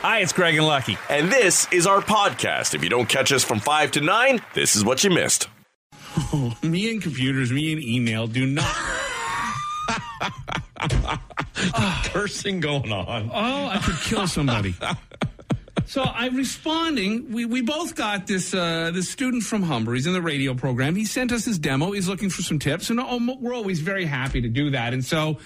Hi, it's Craig and Lucky. And this is our podcast. If you don't catch us from 5 to 9, this is what you missed. me and computers, me and email do not. Cursing going on. Oh, I could kill somebody. So I'm responding. We, we both got this uh, this student from Humber. He's in the radio program. He sent us his demo. He's looking for some tips, and oh, we're always very happy to do that. And so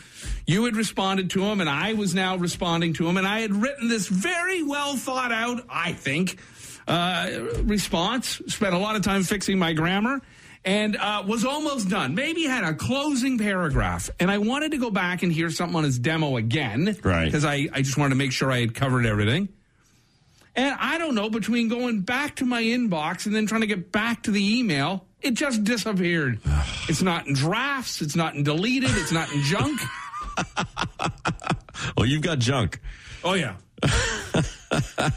you had responded to him, and I was now responding to him, and I had written this very well thought out, I think, uh, response. Spent a lot of time fixing my grammar. And uh, was almost done. Maybe had a closing paragraph. And I wanted to go back and hear something on his demo again. Right. Because I, I just wanted to make sure I had covered everything. And I don't know, between going back to my inbox and then trying to get back to the email, it just disappeared. it's not in drafts, it's not in deleted, it's not in junk. well, you've got junk. Oh, yeah.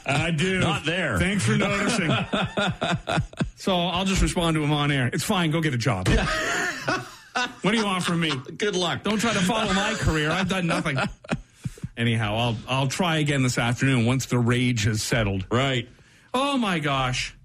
I do. Not there. Thanks for noticing. so I'll just respond to him on air. It's fine. Go get a job. what do you want from me? Good luck. Don't try to follow my career. I've done nothing. Anyhow, I'll I'll try again this afternoon once the rage has settled. Right. Oh my gosh.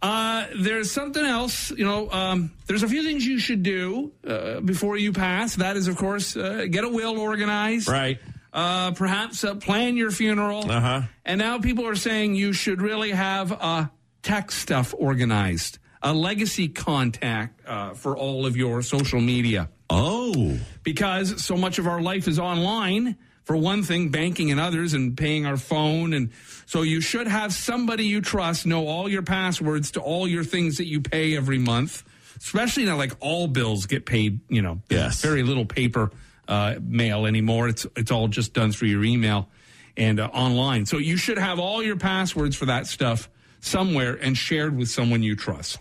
Uh, there's something else, you know. Um, there's a few things you should do uh, before you pass. That is, of course, uh, get a will organized. Right. Uh, perhaps uh, plan your funeral. Uh huh. And now people are saying you should really have uh, tech stuff organized, a legacy contact uh, for all of your social media. Oh. Because so much of our life is online. For one thing, banking and others, and paying our phone. And so you should have somebody you trust know all your passwords to all your things that you pay every month, especially now, like all bills get paid, you know, Yes. very little paper uh, mail anymore. It's, it's all just done through your email and uh, online. So you should have all your passwords for that stuff somewhere and shared with someone you trust.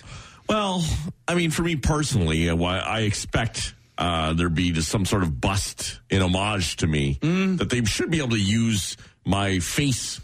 Well, I mean, for me personally, uh, I expect uh, there be just some sort of bust in homage to me that they should be able to use my face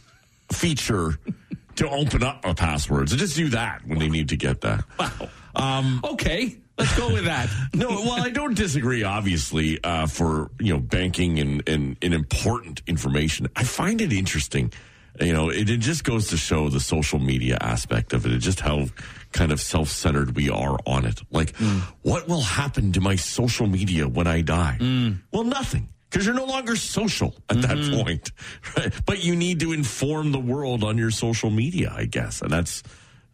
feature to open up my passwords So just do that when they need to get that. Wow. okay, let's go with that. No, well, I don't disagree. Obviously, uh, for you know, banking and, and and important information, I find it interesting. You know, it, it just goes to show the social media aspect of it, and just how kind of self centered we are on it. Like, hmm. what will happen to my social media when I die? Hmm. Well, nothing. Because you're no longer social at that hmm. point, right? But you need to inform the world on your social media, I guess, and that's,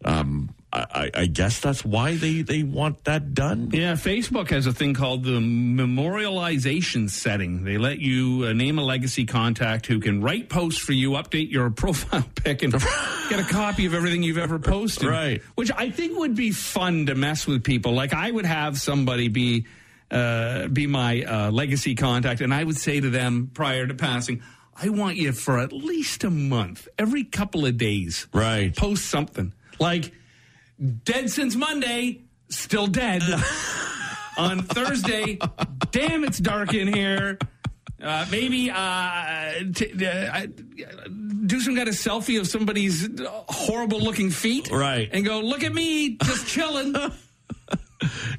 um, I, I guess that's why they they want that done. Yeah, Facebook has a thing called the memorialization setting. They let you uh, name a legacy contact who can write posts for you, update your profile pic, and get a copy of everything you've ever posted. Right. Which I think would be fun to mess with people. Like I would have somebody be uh, be my uh, legacy contact, and I would say to them prior to passing. I want you for at least a month, every couple of days, Right. post something like dead since Monday, still dead. On Thursday, damn, it's dark in here. Uh, maybe uh, t- uh, do some kind of selfie of somebody's horrible looking feet. Right. And go, look at me, just chilling.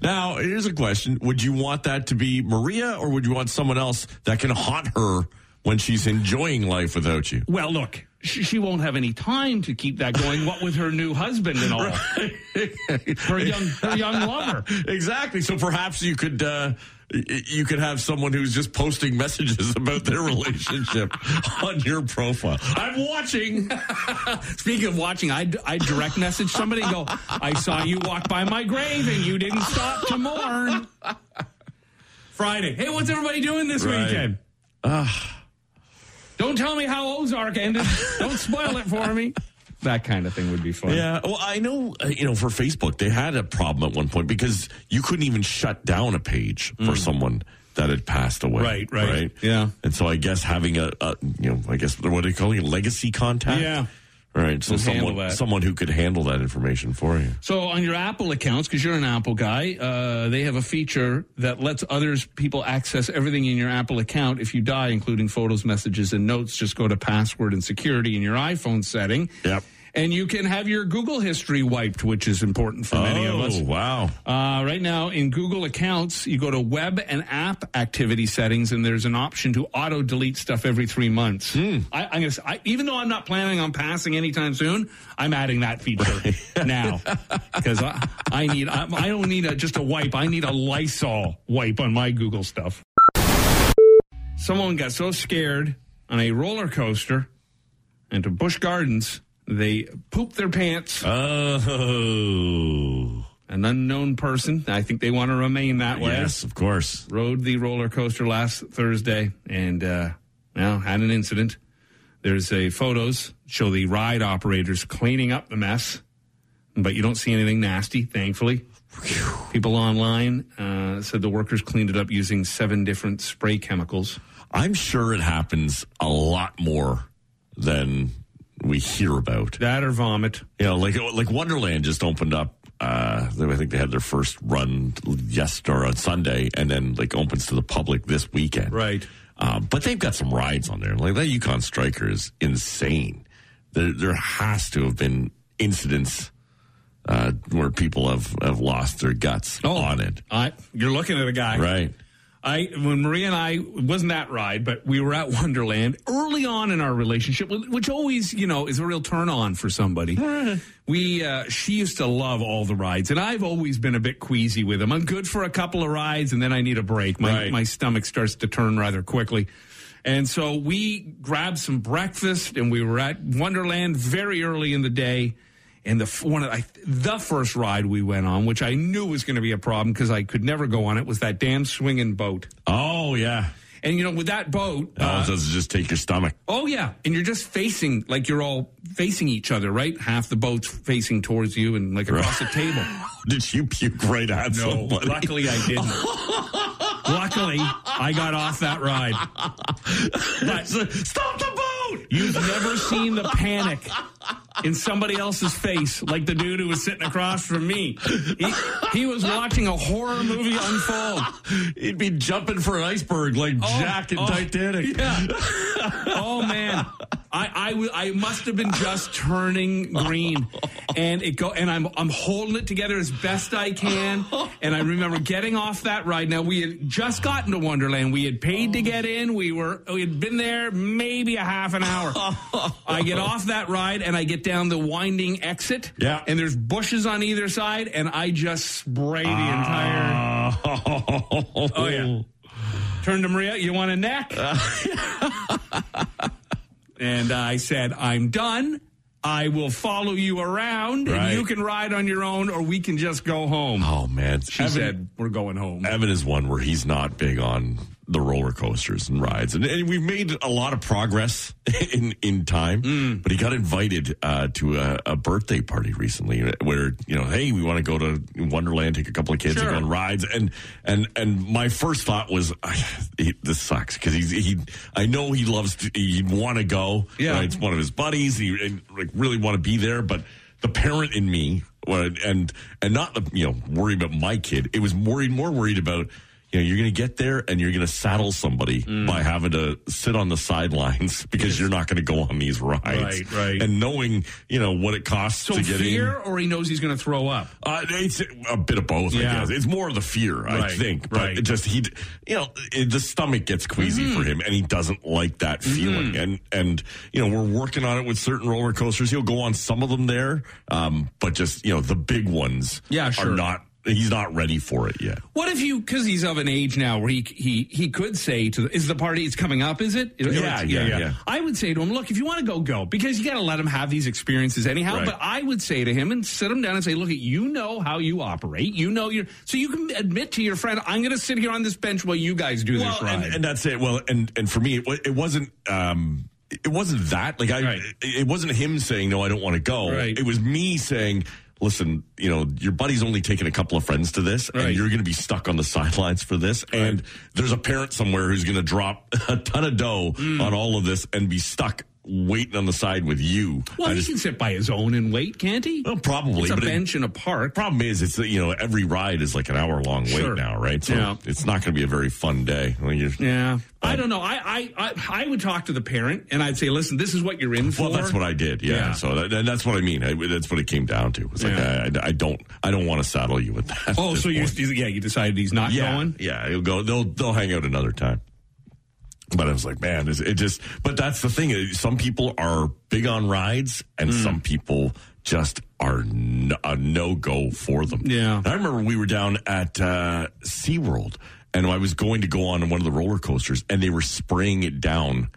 Now, here's a question. Would you want that to be Maria or would you want someone else that can haunt her when she's enjoying life without you? well, look, she, she won't have any time to keep that going. What with her new husband and all, her young her young lover. Exactly. So perhaps you could uh, you could have someone who's just posting messages about their relationship on your profile. I'm watching. Speaking of watching, I I direct message somebody and go, I saw you walk by my grave and you didn't stop to mourn. Friday. Hey, what's everybody doing this Right. weekend? Don't tell me how Ozark ended. Don't spoil it for me. That kind of thing would be fun. Yeah, well, I know, uh, you know, for Facebook, they had a problem at one point because you couldn't even shut down a page for someone that had passed away. Mm. Right, right. Yeah. And so I guess having a, a you know, I guess what do you calling it, legacy contact? Yeah. Right. So someone, someone who could handle that information for you. So on your Apple accounts, because you're an Apple guy, uh, they have a feature that lets others people access everything in your Apple account if you die, including photos, messages, and notes. Just go to password and security in your iPhone setting. Yep. And you can have your Google history wiped, which is important for many of us. Oh, wow. Uh, right now, in Google accounts, you go to web and app activity settings, and there's an option to auto delete stuff every three months. I, I'm gonna, I, even though I'm not planning on passing anytime soon, I'm adding that feature now because I, I need. I, I don't need a, just a wipe. I need a Lysol wipe on my Google stuff. Someone got so scared on a roller coaster into Busch Gardens, they pooped their pants Oh. an unknown person. I think they want to remain that way. Yes, of course. Rode the roller coaster last Thursday and uh, well, had an incident. There's a photos show the ride operators cleaning up the mess, but you don't see anything nasty, thankfully. People online uh, said the workers cleaned it up using seven different spray chemicals. I'm sure it happens a lot more than we hear about. That or vomit. You know, like like Wonderland just opened up. Uh, I think they had their first run yesterday or on Sunday, and then like opens to the public this weekend. Right. Um, but they've got some rides on there. Like that Yukon Striker is insane. There, there has to have been incidents uh, where people have, have lost their guts on it. I, you're looking at a guy. Right. I when Maria and I it wasn't that ride, but we were at Wonderland early on in our relationship, which always you know is a real turn on for somebody. we uh, she used to love all the rides, and I've always been a bit queasy with them. I'm good for a couple of rides, and then I need a break. My Right. my stomach starts to turn rather quickly. And so we grabbed some breakfast, and we were at Wonderland very early in the day. And the one I, the first ride we went on, which I knew was going to be a problem because I could never go on it, was that damn swinging boat. Oh yeah. And you know, with that boat, All uh, it does just take your stomach. oh yeah, and you're just facing like you're all facing each other, right? Half the boat's facing towards you, and like across the table. Did you puke right at No, somebody? luckily I didn't. luckily, I got off that ride. But Stop the boat! You've never seen the panic in somebody else's face, like the dude who was sitting across from me. He, he was watching a horror movie unfold. He'd be jumping for an iceberg like oh, Jack in oh, Titanic. Yeah. Oh man, I, I w- I must have been just turning green, and it go and I'm I'm holding it together as best I can. And I remember getting off that ride. Now we had just gotten to Wonderland. We had paid to get in. We were we had been there maybe a half an hour. I get off that ride and I get down the winding exit. Yeah. and there's bushes on either side, and I just spray the entire. Ah. Oh, yeah. Turn to Maria, you want a neck? And I said, I'm done. I will follow you around Right. and you can ride on your own or we can just go home. Oh man, she said, We're going home. Evan is one where he's not big on the roller coasters and rides, and, and we've made a lot of progress in in time. Mm. But he got invited uh, to a, a birthday party recently, where you know, hey, we want to go to Wonderland, take a couple of kids Sure. and go on rides, and and and my first thought was, this sucks because he's he. I know he loves to, he'd want to go. Yeah. right? it's one of his buddies. He and, like really want to be there, but the parent in me and and not the you know worried about my kid. It was worried more worried about you know you're going to get there and you're going to saddle somebody Mm. by having to sit on the sidelines because you're not going to go on these rides. Right, right. And knowing you know what it costs so to get fear in. or he knows he's going to throw up? Uh, it's a bit of both, I Yeah. guess. It's more of the fear, I think. But right. just he, you know, it, the stomach gets queasy Mm-hmm. for him, and he doesn't like that feeling. And and you know, we're working on it with certain roller coasters. He'll go on some of them there, um, but just you know, the big ones, Yeah, are sure. not. He's not ready for it yet. What if you, because he's of an age now where he he he could say to, the, is the party it's coming up? Is it? Yeah, yeah, yeah. I would say to him, look, if you want to go, go, because you got to let him have these experiences anyhow. Right. But I would say to him and sit him down and say, look, you know how you operate, you know your, so you can admit to your friend, I'm going to sit here on this bench while you guys do Well, this ride. and, and that's it. Well, and and for me, it, it wasn't. Um, it wasn't that. Like I, Right. it wasn't him saying no, I don't want to go. Right. It was me saying. Listen, you know, your buddy's only taking a couple of friends to this, Right. and you're going to be stuck on the sidelines for this. And there's a parent somewhere who's going to drop a ton of dough Mm. on all of this and be stuck waiting on the side with you. Well, I he just- can sit by his own and wait, can't he? well, probably. it's a but it- bench in a park. problem is, it's you know every ride is like an hour long wait Sure. now, right? So Yeah. it's not going to be a very fun day. You're, Yeah, I don't know. I, I I I would talk to the parent and I'd say, listen, this is what you're in for. Well, that's what I did. Yeah. Yeah. So that, that's what I mean. I, that's what it came down to. It's like Yeah. I, I don't I don't want to saddle you with that. Oh, so you yeah you decided he's not yeah going. yeah he'll go. They'll they'll hang out another time. But I was like, man, it just. But that's the thing. Some people are big on rides, and Hmm. some people just are n- a no go for them. Yeah. I remember we were down at uh, SeaWorld, and I was going to go on one of the roller coasters, and they were spraying it down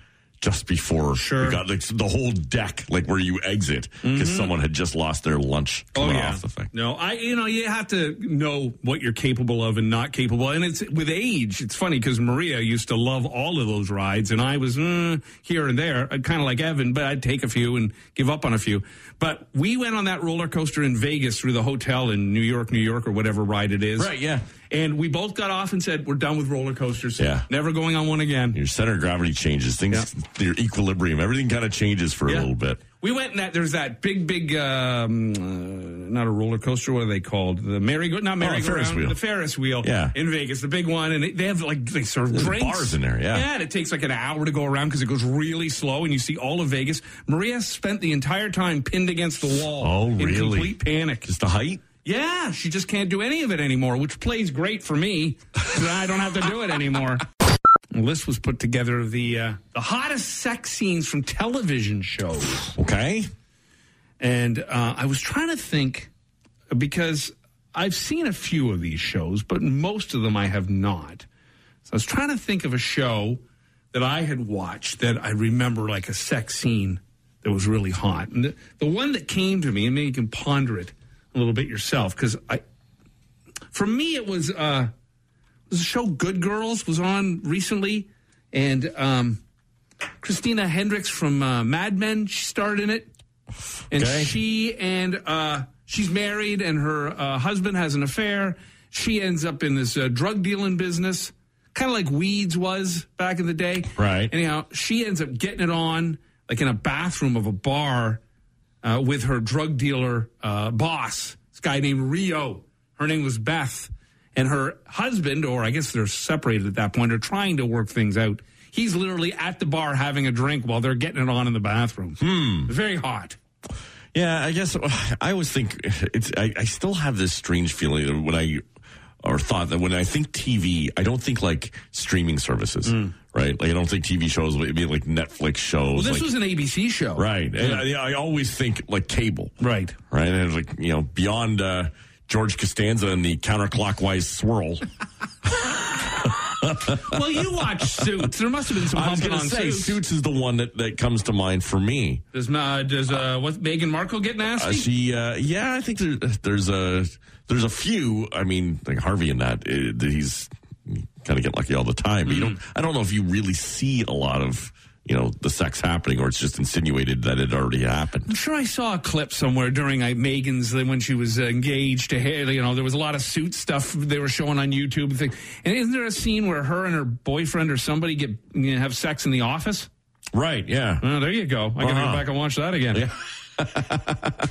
just before Sure. we got like the whole deck, like where you exit, because someone had just lost their lunch Mm-hmm. Oh yeah. off the thing. No, I you know you have to know what you're capable of and not capable, and it's with age. It's funny because Maria used to love all of those rides, and I was mm, here and there, kind of like Evan, but I'd take a few and give up on a few. But we went on that roller coaster in Vegas through the hotel in New York, New York, or whatever ride it is. Right, yeah. And we both got off and said, "We're done with roller coasters. Yeah. never going on one again." Your center of gravity changes, things, your equilibrium, everything kind of changes for a little bit. We went in that. There's that big, big, um, uh, not a roller coaster. What are they called? The merry go, not merry Oh, Ferris wheel. the Ferris wheel. Yeah. in Vegas, the big one, and they- have like they serve There's drinks. bars in there, yeah. yeah, and it takes like an hour to go around because it goes really slow, and you see all of Vegas. Maria spent the entire time pinned against the wall. Oh, in really? complete panic. Just the height? Yeah, she just can't do any of it anymore, which plays great for me. I don't have to do it anymore. A list was put together of the uh, the hottest sex scenes from television shows. Okay. And uh, I was trying to think because I've seen a few of these shows, but most of them I have not. So I was trying to think of a show that I had watched that I remember like a sex scene that was really hot. And the, the one that came to me, and maybe you can ponder it a little bit yourself, because I, for me, it was uh, a show Good Girls was on recently, and um, Christina Hendricks from uh, Mad Men she starred in it, and Okay. she and uh, she's married, and her uh, husband has an affair. She ends up in this uh, drug dealing business, kind of like Weeds was back in the day. Right. Anyhow, she ends up getting it on like in a bathroom of a bar uh, with her drug dealer uh, boss, this guy named Rio. Her name was Beth. And her husband, or I guess they're separated at that point, are trying to work things out. He's literally at the bar having a drink while they're getting it on in the bathroom. Hmm. Very hot. Yeah, I guess I always think it's. I, I still have this strange feeling that when I or thought that when I think TV, I don't think like streaming services, right? Like I don't think TV shows would be like Netflix shows. Well, this like, was an ABC show. right, and I, I always think like cable, Right. right? And like you know beyond uh, George Costanza and the counterclockwise swirl. Well, you watch Suits. There must have been some I was humping going on to say Suits. Suits is the one that, that comes to mind for me. Does, uh, does uh, what, Meghan Markle get nasty? Uh, she, uh, yeah, I think there, there's a there's a few. I mean, like Harvey in that, that he's kind of get lucky all the time. But you don't. I don't know if you really see a lot of you know the sex happening, or it's just insinuated that it already happened. I'm sure I saw a clip somewhere during Meghan's uh, when she was uh, engaged to Harry. You know, there was a lot of suit stuff they were showing on YouTube. And, things. and isn't there a scene where her and her boyfriend or somebody get you know, have sex in the office? Right? Yeah, Oh, there you go. I Uh-huh. go back and watch that again. Yeah. that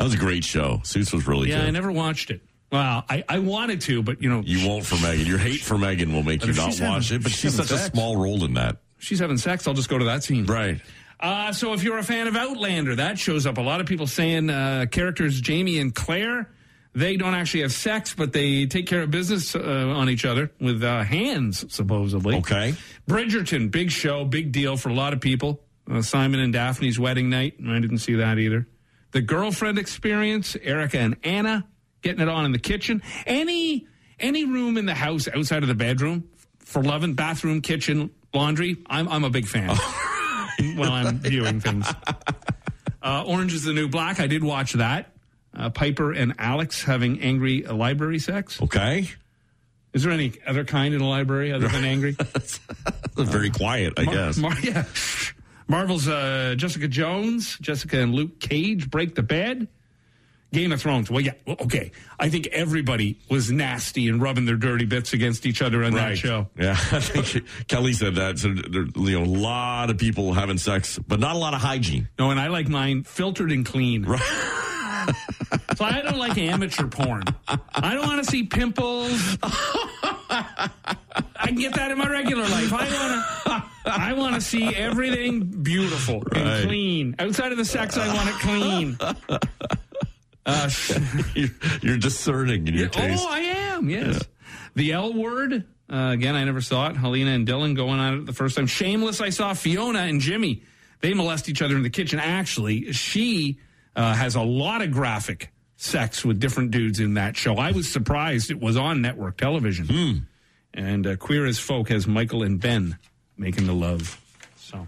was a great show. Suits was really Yeah, good. I never watched it. Well, I, I wanted to, but you know, you won't for Meghan. Your hate for Meghan will make you not watch having- it. But she's she's such a small role in that. She's having sex. I'll just go to that scene. Right. Uh, so if you're a fan of Outlander, that shows up. A lot of people saying uh, characters Jamie and Claire, they don't actually have sex, but they take care of business uh, on each other with uh, hands, supposedly. Okay. Bridgerton, big show, big deal for a lot of people. Uh, Simon and Daphne's wedding night. I didn't see that either. The girlfriend experience, Erica and Anna getting it on in the kitchen. Any any room in the house outside of the bedroom for loving bathroom, kitchen, laundry. I'm I'm a big fan. when I'm viewing things. Uh, Orange is the New Black. I did watch that. Uh, Piper and Alex having angry library sex. Okay. Is there any other kind in a library other than angry? Very quiet, I Mar- guess. Mar- yeah. Marvel's uh, Jessica Jones, Jessica and Luke Cage break the bed. Game of Thrones. Well, yeah, well, okay. I think everybody was nasty and rubbing their dirty bits against each other on that show. Yeah, I think Kelly said that. So, there, you know, a lot of people having sex, but not a lot of hygiene. No, and I like mine filtered and clean. Right. So I don't like amateur porn. I don't want to see pimples. I can get that in my regular life. I want to. I want to see everything beautiful Right. and clean. Outside of the sex, I want it clean. Uh, you're, you're discerning in your taste. oh, I am. Yes. The L word. Uh, again, I never saw it. Helena and Dylan going on it the first time. Shameless. I saw Fiona and Jimmy. They molest each other in the kitchen. Actually, she uh, has a lot of graphic sex with different dudes in that show. I was surprised it was on network television. And uh, Queer as Folk has Michael and Ben making the love. So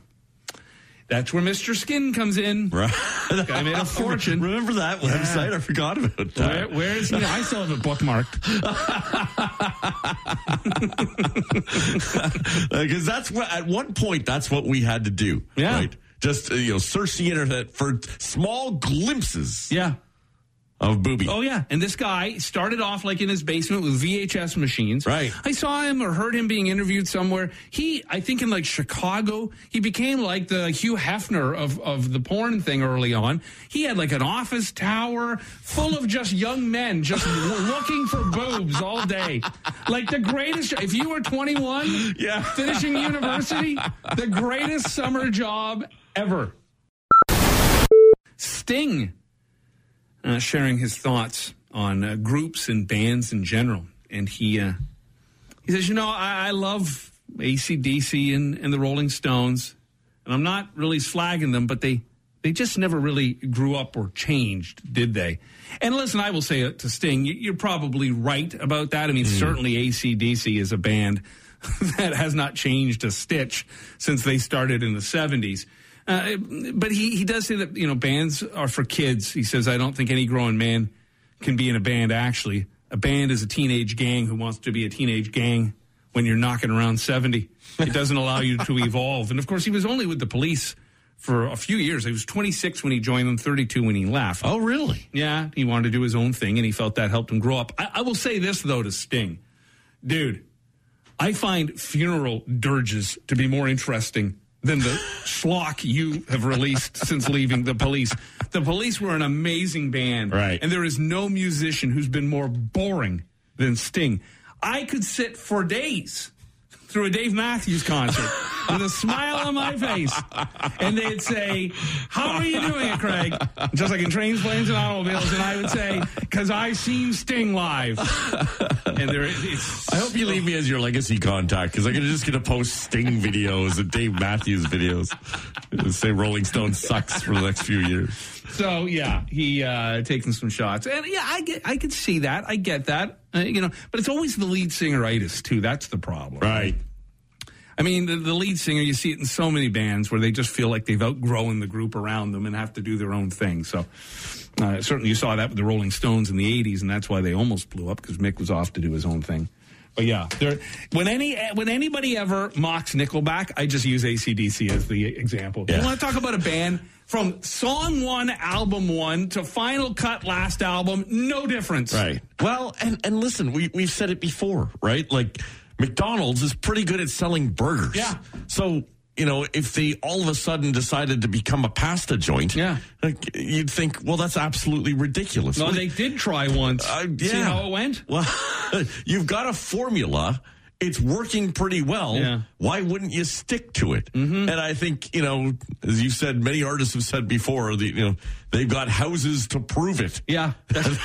that's where Mr. Skin comes in. Right. I made a fortune. Remember that website? I forgot about Where, that. where is he? I still have it bookmarked. Because that's what, at one point, that's what we had to do. Yeah. Right? Just, uh, you know, search the internet for small glimpses Yeah. Of booby. Oh yeah, and this guy started off like in his basement with VHS machines. Right. I saw him or heard him being interviewed somewhere. He, I think, in like Chicago, he became like the Hugh Hefner of of the porn thing early on. He had like an office tower full of just young men just looking for boobs all day, like the greatest. If you were 21, Yeah. finishing university, the greatest summer job ever. Sting uh, sharing his thoughts on uh, groups and bands in general. And he uh, he says, you know, I, I love ACDC and, and the Rolling Stones, and I'm not really slagging them, but they they just never really grew up or changed, did they? And listen, I will say it to Sting, you- you're probably right about that. I mean, certainly ACDC is a band that has not changed a stitch since they started in the 70s. Uh, but he, he does say that, you know, bands are for kids. He says, I don't think any grown man can be in a band, actually. A band is a teenage gang who wants to be a teenage gang when you're knocking around 70. It doesn't allow you to evolve. And of course, he was only with the police for a few years. He was 26 when he joined them, 32 when he left. Oh, really? Yeah, he wanted to do his own thing, and he felt that helped him grow up. I, I will say this, though, to Sting. Dude, I find funeral dirges to be more interesting than the schlock you have released since leaving the police. The police were an amazing band. Right. And there is no musician who's been more boring than Sting. I could sit for days through a Dave Matthews concert with a smile on my face. And they'd say, How are you doing it, Craig? Just like in trains, planes, and automobiles. And I would say, Because I seen Sting live. And there, I hope you leave me as your legacy contact because I'm just gonna post Sting videos and Dave Matthews videos. And Say Rolling Stone sucks for the next few years. So yeah, he uh, taking some shots, and yeah, I get, I could see that, I get that, uh, you know, but it's always the lead singeritis too. That's the problem, Right. I mean, the, the lead singer, you see it in so many bands where they just feel like they've outgrown the group around them and have to do their own thing. So, uh, certainly you saw that with the Rolling Stones in the 80s, and that's why they almost blew up because Mick was off to do his own thing. But yeah, there, when any when anybody ever mocks Nickelback, I just use ACDC as the example. Yeah. You want to talk about a band from song one, album one to final cut last album, no difference. Right. Well, and and listen, we we've said it before, right? Like McDonald's is pretty good at selling burgers. Yeah. So you know, if they all of a sudden decided to become a pasta joint, Yeah. like, you'd think, well, that's absolutely ridiculous. No, Well, they did try once. Uh, See how it went? Well, you've got a formula. It's working pretty well. Yeah. Why wouldn't you stick to it? And I think you know, as you said, many artists have said before, the, you know, they've got houses to prove it. Yeah, that's,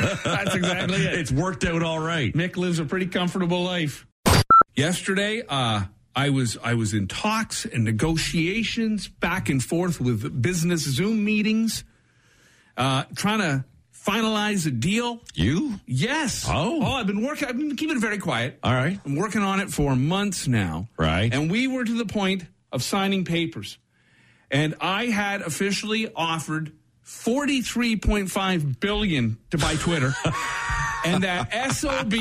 that's exactly it. It's worked out all right. Mick lives a pretty comfortable life. Yesterday, uh, I was I was in talks and negotiations back and forth with business Zoom meetings, uh, trying to finalize a deal. You Yes. Oh. Oh, I've been working. I've been keeping it very quiet. all right? I'm working on it for months now. Right. And we were to the point of signing papers. And I had officially offered 43.5 billion to buy Twitter. and that SOB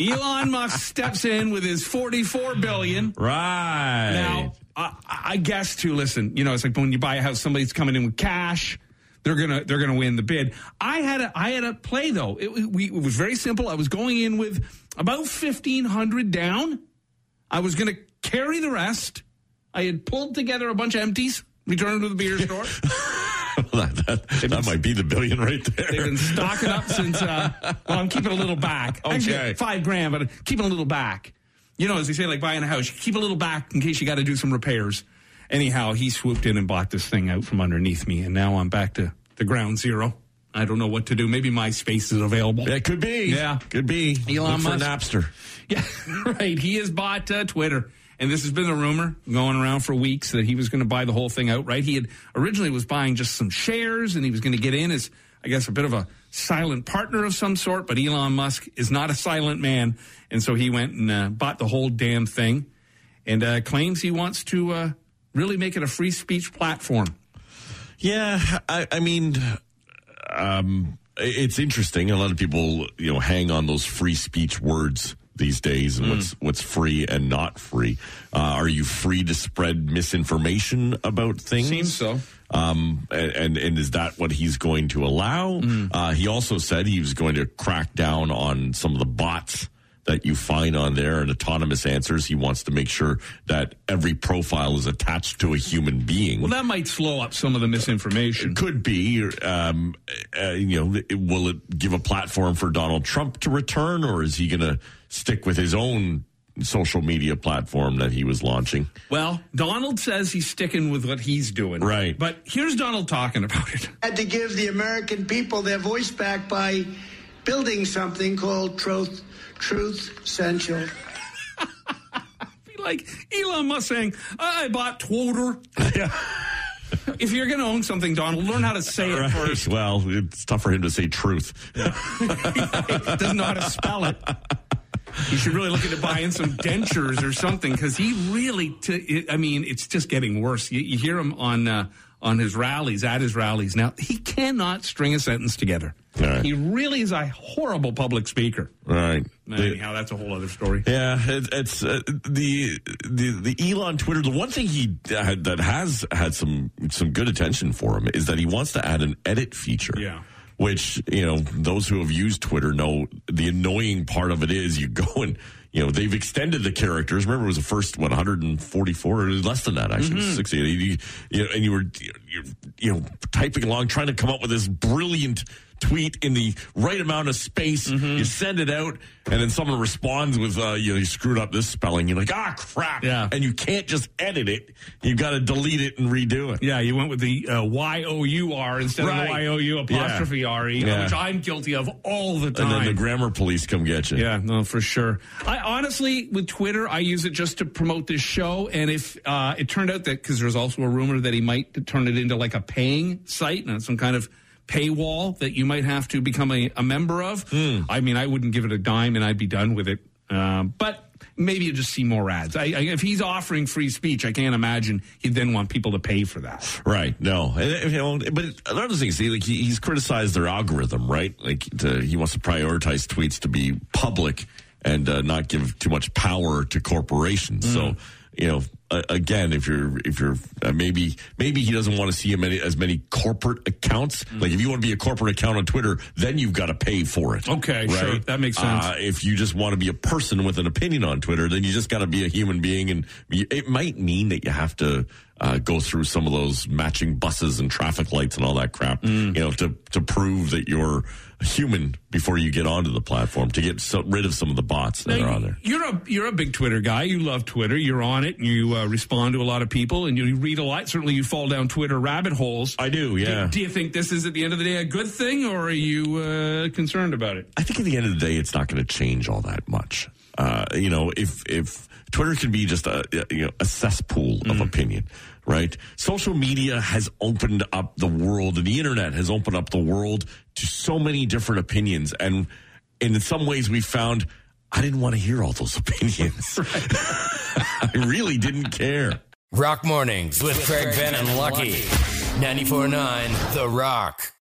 Elon Musk steps in with his 44 billion. Right. Now, I, I guess to listen, you know, it's like when you buy a house, somebody's coming in with cash. they're gonna they're gonna win the bid. I had a I had a play though. It, we, it was very simple. I was going in with about fifteen hundred down. I was gonna carry the rest. I had pulled together a bunch of empties, returned to the beer store. that, that, that might be the billion right there. They've been stocking up since. Uh, well, I'm keeping a little back. Actually, Okay. five grand, but keeping a little back. You know, as they say, like buying a house, you keep a little back in case you got to do some repairs. Anyhow, he swooped in and bought this thing out from underneath me, and now I'm back to the ground zero. I don't know what to do. Maybe Myspace is available. It could be. Yeah. Could be. Elon Look for Musk. Napster. Yeah, right. He has bought uh, Twitter. And this has been the rumor going around for weeks that he was going to buy the whole thing outright. He had originally was buying just some shares and he was going to get in as, I guess, a bit of a silent partner of some sort. But Elon Musk is not a silent man. And so he went and uh, bought the whole damn thing and uh, claims he wants to uh, really make it a free speech platform. Yeah, I, I mean, um, it's interesting. A lot of people, you know, hang on those free speech words these days, and what's what's free and not free. Uh, are you free to spread misinformation about things? Seems so. Um, and, and is that what he's going to allow? Uh, he also said he was going to crack down on some of the bots that you find on there and autonomous answers. He wants to make sure that every profile is attached to a human being. Well, that might slow up some of the misinformation. Could be, um, uh, you know, will it give a platform for Donald Trump to return, or is he going to stick with his own social media platform that he was launching? Well, Donald says he's sticking with what he's doing. Right. But here's Donald talking about it. had to give the American people their voice back by building something called Truth, Truth Central. Be like Elon Musk saying, I bought Twitter. Yeah. If you're going to own something, Donald, learn how to say it Right. first. Well, it's tough for him to say truth. He Doesn't know how to spell it. He should really look into buying some dentures or something because he really—I mean, it's just getting worse. You, you hear him on uh, on his rallies, at his rallies. Now, he cannot string a sentence together. Right. He really is a horrible public speaker. Right. Anyhow, that's a whole other story. Yeah, it, it's uh, the the the Elon Twitter. The one thing he had, that has had some some good attention for him is that he wants to add an edit feature. Yeah. Which you know those who have used Twitter know the annoying part of it is you go and you know they've extended the characters. Remember, it was the first what 144 or less than that actually, Mm-hmm. 60. You, you know, and you were you you know typing along trying to come up with this brilliant tweet in the right amount of space. Mm-hmm. You send it out, and then someone responds with, uh, you know, you screwed up this spelling. You're like, ah, crap. Yeah. And you can't just edit it. You've got to delete it and redo it. Yeah, you went with the uh, Y O U R instead of Right. the Y O U apostrophe R E, Yeah. which I'm guilty of all the time. And then the grammar police come get you. Yeah, no, for sure. I honestly, with Twitter, I use it just to promote this show. And if uh, it turned out that because there's also a rumor that he might turn it into like a paying site and some kind of paywall that you might have to become a, a member of. I mean, I wouldn't give it a dime and I'd be done with it. Um, but maybe you just see more ads. I, I, if he's offering free speech, I can't imagine he'd then want people to pay for that. Right. No. And, you know, but another thing, see, like he, he's criticized their algorithm, right? Like to, he wants to prioritize tweets to be public and uh, not give too much power to corporations. So, you know, uh, again, if you're if you're uh, maybe maybe he doesn't want to see many, as many corporate accounts. Like if you want to be a corporate account on Twitter, then you've got to pay for it. Okay, right? sure. That makes sense. Uh, if you just want to be a person with an opinion on Twitter, then you just got to be a human being, and you- it might mean that you have to uh, go through some of those matching buses and traffic lights and all that crap, Mm. you know, to to prove that you're human before you get onto the platform to get so, rid of some of the bots that are on there. You're a you're a big Twitter guy. You love Twitter. You're on it. And you uh, respond to a lot of people, and you read a lot. Certainly, you fall down Twitter rabbit holes. I do, yeah. Do, do you think this is at the end of the day a good thing, or are you uh, concerned about it? I think at the end of the day, it's not going to change all that much. Uh, you know, if if Twitter can be just a you know a cesspool of opinion, right? Social media has opened up the world, and the internet has opened up the world to so many different opinions, and and in some ways, we found I didn't want to hear all those opinions. I really didn't care. Rock Mornings with Craig Ben and Lucky. 94.9 The Rock.